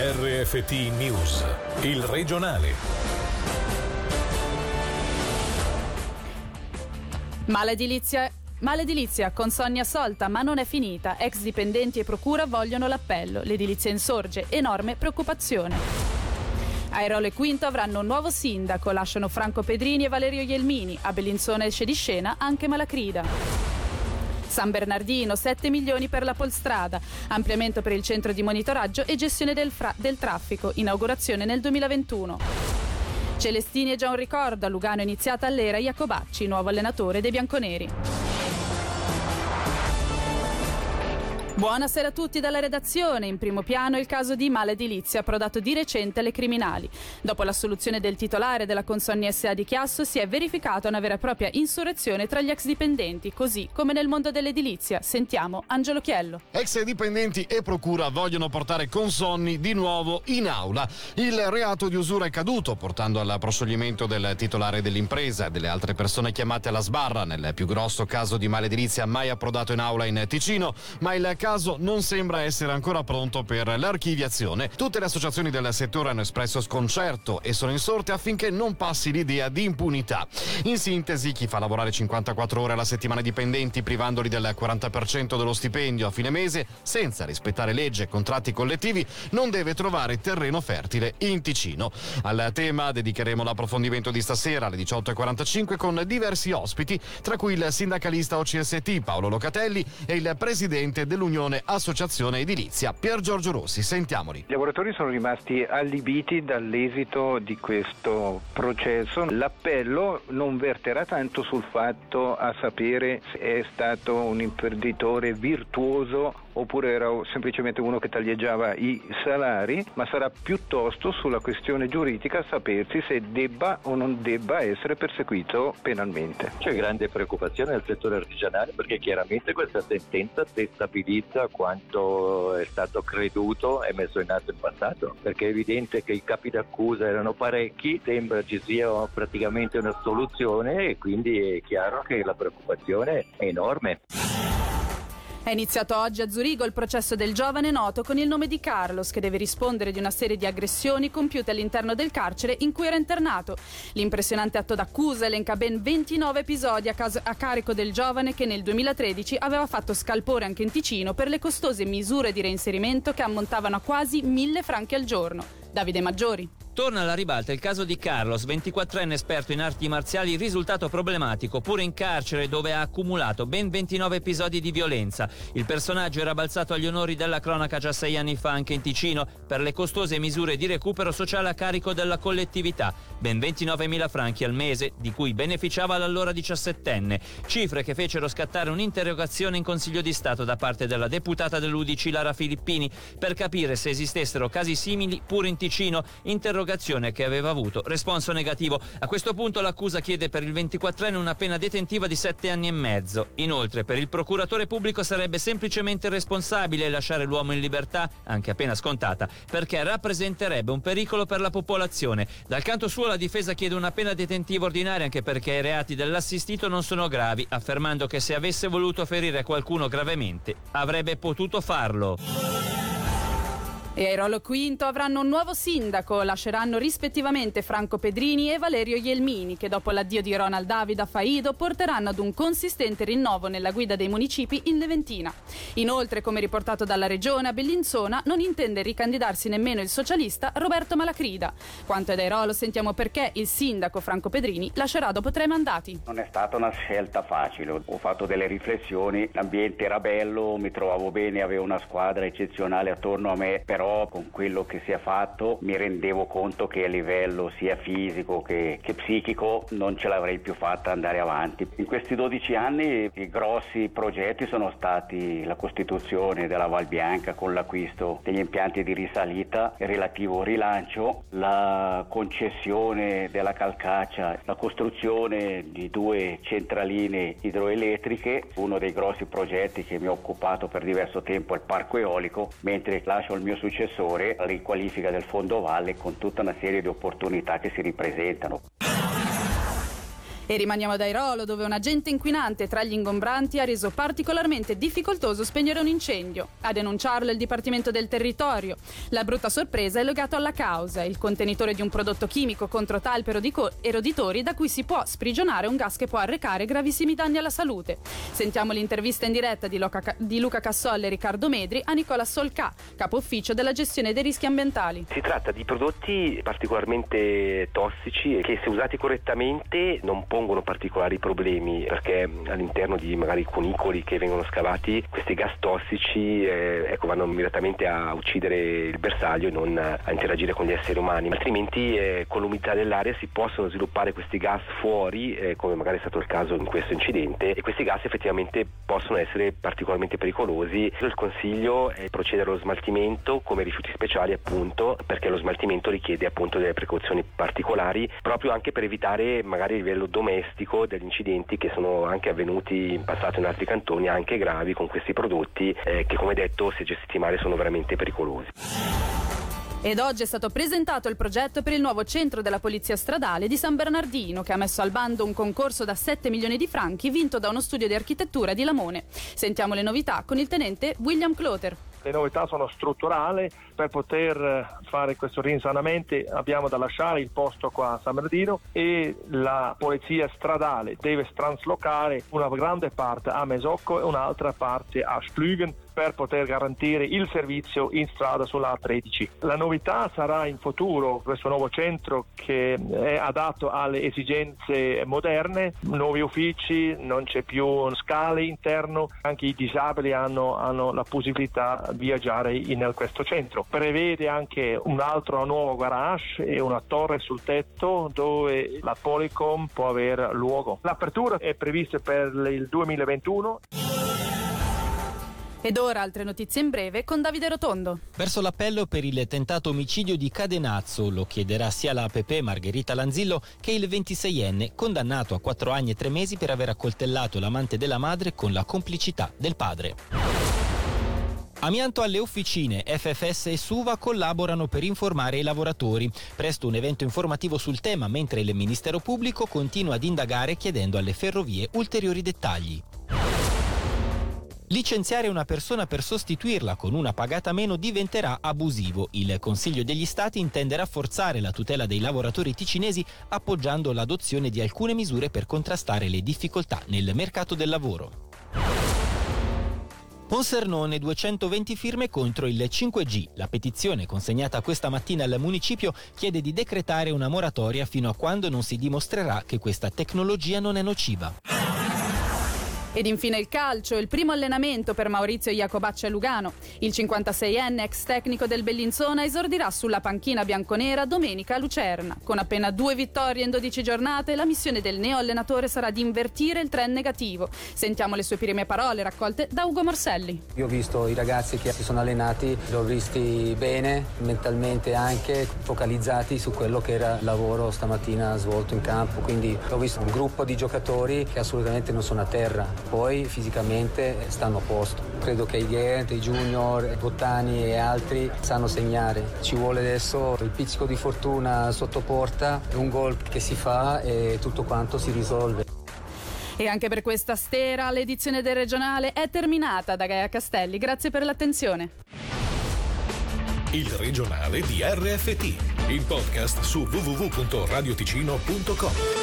RFT News, il regionale. Maledilizia Maledilizia con Sonia Solta, ma non è finita. Ex dipendenti e procura vogliono l'appello. L'edilizia insorge, enorme preoccupazione. Airolo e Quinto avranno un nuovo sindaco, lasciano Franco Pedrini e Valerio Ielmini. A Bellinzona esce di scena anche Malacrida. San Bernardino, 7 milioni per la Polstrada, ampliamento per il centro di monitoraggio e gestione del, fra- del traffico, inaugurazione nel 2021. Celestini è già un ricordo, a Lugano è iniziata all'era Iacobacci, nuovo allenatore dei bianconeri. Buonasera a tutti dalla redazione. In primo piano il caso di maledilizia approdato di recente alle criminali. Dopo l'assoluzione del titolare della Consonni SA di Chiasso si è verificata una vera e propria insurrezione tra gli ex dipendenti, così come nel mondo dell'edilizia. Sentiamo Angelo Chiello. Ex dipendenti e procura vogliono portare Consonni di nuovo in aula. Il reato di usura è caduto, portando al proscioglimento del titolare dell'impresa e delle altre persone chiamate alla sbarra nel più grosso caso di maledilizia mai approdato in aula in Ticino, ma il caso caso non sembra essere ancora pronto per l'archiviazione. Tutte le associazioni del settore hanno espresso sconcerto e sono insorte affinché non passi l'idea di impunità. In sintesi, chi fa lavorare 54 ore alla settimana dipendenti privandoli del 40% dello stipendio a fine mese senza rispettare legge e contratti collettivi non deve trovare terreno fertile in Ticino. Al tema dedicheremo l'approfondimento di stasera alle 18.45 con diversi ospiti, tra cui il sindacalista OCST Paolo Locatelli e il presidente dell'Unione Unione Associazione Edilizia. Pier Giorgio Rossi, sentiamoli. I lavoratori sono rimasti allibiti dall'esito di questo processo. L'appello non verterà tanto sul fatto a sapere se è stato un imprenditore virtuoso oppure era semplicemente uno che taglieggiava i salari, ma sarà piuttosto sulla questione giuridica sapersi se debba o non debba essere perseguito penalmente. C'è grande preoccupazione nel settore artigianale perché chiaramente questa sentenza destabilizza quanto è stato creduto e messo in atto in passato, perché è evidente che i capi d'accusa erano parecchi, sembra ci sia praticamente una soluzione e quindi è chiaro che la preoccupazione è enorme. È iniziato oggi a Zurigo il processo del giovane noto con il nome di Carlos che deve rispondere di una serie di aggressioni compiute all'interno del carcere in cui era internato. L'impressionante atto d'accusa elenca ben 29 episodi a, caso, a carico del giovane che nel 2013 aveva fatto scalpore anche in Ticino per le costose misure di reinserimento che ammontavano a quasi 1000 franchi al giorno. Davide Maggiori. Torna alla ribalta il caso di Carlos, 24enne esperto in arti marziali, risultato problematico, pure in carcere dove ha accumulato ben 29 episodi di violenza. Il personaggio era balzato agli onori della cronaca già sei anni fa anche in Ticino per le costose misure di recupero sociale a carico della collettività, ben 29.000 franchi al mese, di cui beneficiava l'allora 17enne, cifre che fecero scattare un'interrogazione in Consiglio di Stato da parte della deputata dell'Udc Lara Filippini per capire se esistessero casi simili pure in Ticino, interrogazione interrogazione che aveva avuto responso negativo. A questo punto l'accusa chiede per il 24enne una pena detentiva di 7 anni e mezzo. Inoltre, per il procuratore pubblico sarebbe semplicemente responsabile lasciare l'uomo in libertà, anche a pena scontata, perché rappresenterebbe un pericolo per la popolazione. Dal canto suo la difesa chiede una pena detentiva ordinaria anche perché i reati dell'assistito non sono gravi, affermando che se avesse voluto ferire qualcuno gravemente avrebbe potuto farlo. E Airolo Quinto avranno un nuovo sindaco, lasceranno rispettivamente Franco Pedrini e Valerio Ielmini, che dopo l'addio di Ronald David a Faido porteranno ad un consistente rinnovo nella guida dei municipi in Leventina. Inoltre, come riportato dalla regione, a Bellinzona non intende ricandidarsi nemmeno il socialista Roberto Malacrida. Quanto ad Airolo sentiamo perché il sindaco Franco Pedrini lascerà dopo tre mandati. Non è stata una scelta facile, ho fatto delle riflessioni, l'ambiente era bello, mi trovavo bene, avevo una squadra eccezionale attorno a me, però con quello che si è fatto mi rendevo conto che a livello sia fisico che, che psichico non ce l'avrei più fatta andare avanti. In questi 12 anni i grossi progetti sono stati la costituzione della Val Bianca con l'acquisto degli impianti di risalita e relativo rilancio, la concessione della Calcaccia, la costruzione di due centraline idroelettriche, uno dei grossi progetti che mi ha occupato per diverso tempo è il parco eolico, mentre lascio il mio successore la riqualifica del fondo valle con tutta una serie di opportunità che si ripresentano. E rimaniamo ad Airolo, dove un agente inquinante tra gli ingombranti ha reso particolarmente difficoltoso spegnere un incendio. A denunciarlo il Dipartimento del Territorio. La brutta sorpresa è legata alla causa, il contenitore di un prodotto chimico contro talpe e roditori da cui si può sprigionare un gas che può arrecare gravissimi danni alla salute. Sentiamo l'intervista in diretta di, Luca, di Luca Cassolle e Riccardo Medri a Nicola Solca, capo ufficio della gestione dei rischi ambientali. Si tratta di prodotti particolarmente tossici e che se usati correttamente non possono pongono particolari problemi perché all'interno di magari cunicoli che vengono scavati questi gas tossici eh, ecco, vanno immediatamente a uccidere il bersaglio e non a interagire con gli esseri umani, altrimenti eh, con l'umidità dell'aria si possono sviluppare questi gas fuori eh, come magari è stato il caso in questo incidente e questi gas effettivamente possono essere particolarmente pericolosi. Il consiglio è procedere allo smaltimento come rifiuti speciali appunto perché lo smaltimento richiede appunto delle precauzioni particolari proprio anche per evitare magari a livello domestico domestico degli incidenti che sono anche avvenuti in passato in altri cantoni, anche gravi, con questi prodotti eh, che come detto se gestiti male sono veramente pericolosi. Ed oggi è stato presentato il progetto per il nuovo centro della Polizia Stradale di San Bernardino, che ha messo al bando un concorso da 7 milioni di franchi vinto da uno studio di architettura di Lamone. Sentiamo le novità con il tenente William Cloter. Le novità sono strutturali, per poter fare questo rinsanamento abbiamo da lasciare il posto qua a San Bernardino e la polizia stradale deve traslocare una grande parte a Mesocco e un'altra parte a Splügen per poter garantire il servizio in strada sulla A13. La novità sarà in futuro questo nuovo centro che è adatto alle esigenze moderne, nuovi uffici, non c'è più scale interno, anche i disabili hanno, hanno la possibilità di viaggiare in questo centro. Prevede anche un altro nuovo garage e una torre sul tetto dove la Polycom può avere luogo. L'apertura è prevista per il 2021. Ed ora altre notizie in breve con Davide Rotondo. Verso l'appello per il tentato omicidio di Cadenazzo lo chiederà sia la APP Margherita Lanzillo che il 26enne condannato a 4 anni e 3 mesi per aver accoltellato l'amante della madre con la complicità del padre. Amianto alle officine, FFS e Suva collaborano per informare i lavoratori. Presto un evento informativo sul tema, mentre il Ministero Pubblico continua ad indagare chiedendo alle ferrovie ulteriori dettagli. Licenziare una persona per sostituirla con una pagata meno diventerà abusivo. Il Consiglio degli Stati intende rafforzare la tutela dei lavoratori ticinesi appoggiando l'adozione di alcune misure per contrastare le difficoltà nel mercato del lavoro. Ponsernone 220 firme contro il 5G. La petizione consegnata questa mattina al municipio chiede di decretare una moratoria fino a quando non si dimostrerà che questa tecnologia non è nociva. Ed infine il calcio, il primo allenamento per Maurizio Iacobacci a Lugano. Il 56enne ex tecnico del Bellinzona esordirà sulla panchina bianconera domenica a Lucerna. Con appena due vittorie in 12 giornate, la missione del neo allenatore sarà di invertire il trend negativo. Sentiamo le sue prime parole raccolte da Ugo Morselli. Io ho visto i ragazzi che si sono allenati, li ho visti bene, mentalmente anche, focalizzati su quello che era il lavoro stamattina svolto in campo. Quindi ho visto un gruppo di giocatori che assolutamente non sono a terra poi fisicamente stanno a posto. Credo che i Ghent, i Junior, Bottani e altri sanno segnare. Ci vuole adesso il pizzico di fortuna sotto porta, un gol che si fa e tutto quanto si risolve. E anche per questa stera l'edizione del regionale è terminata da Gaia Castelli. Grazie per l'attenzione. Il regionale di RFT, il podcast su www.radioticino.com.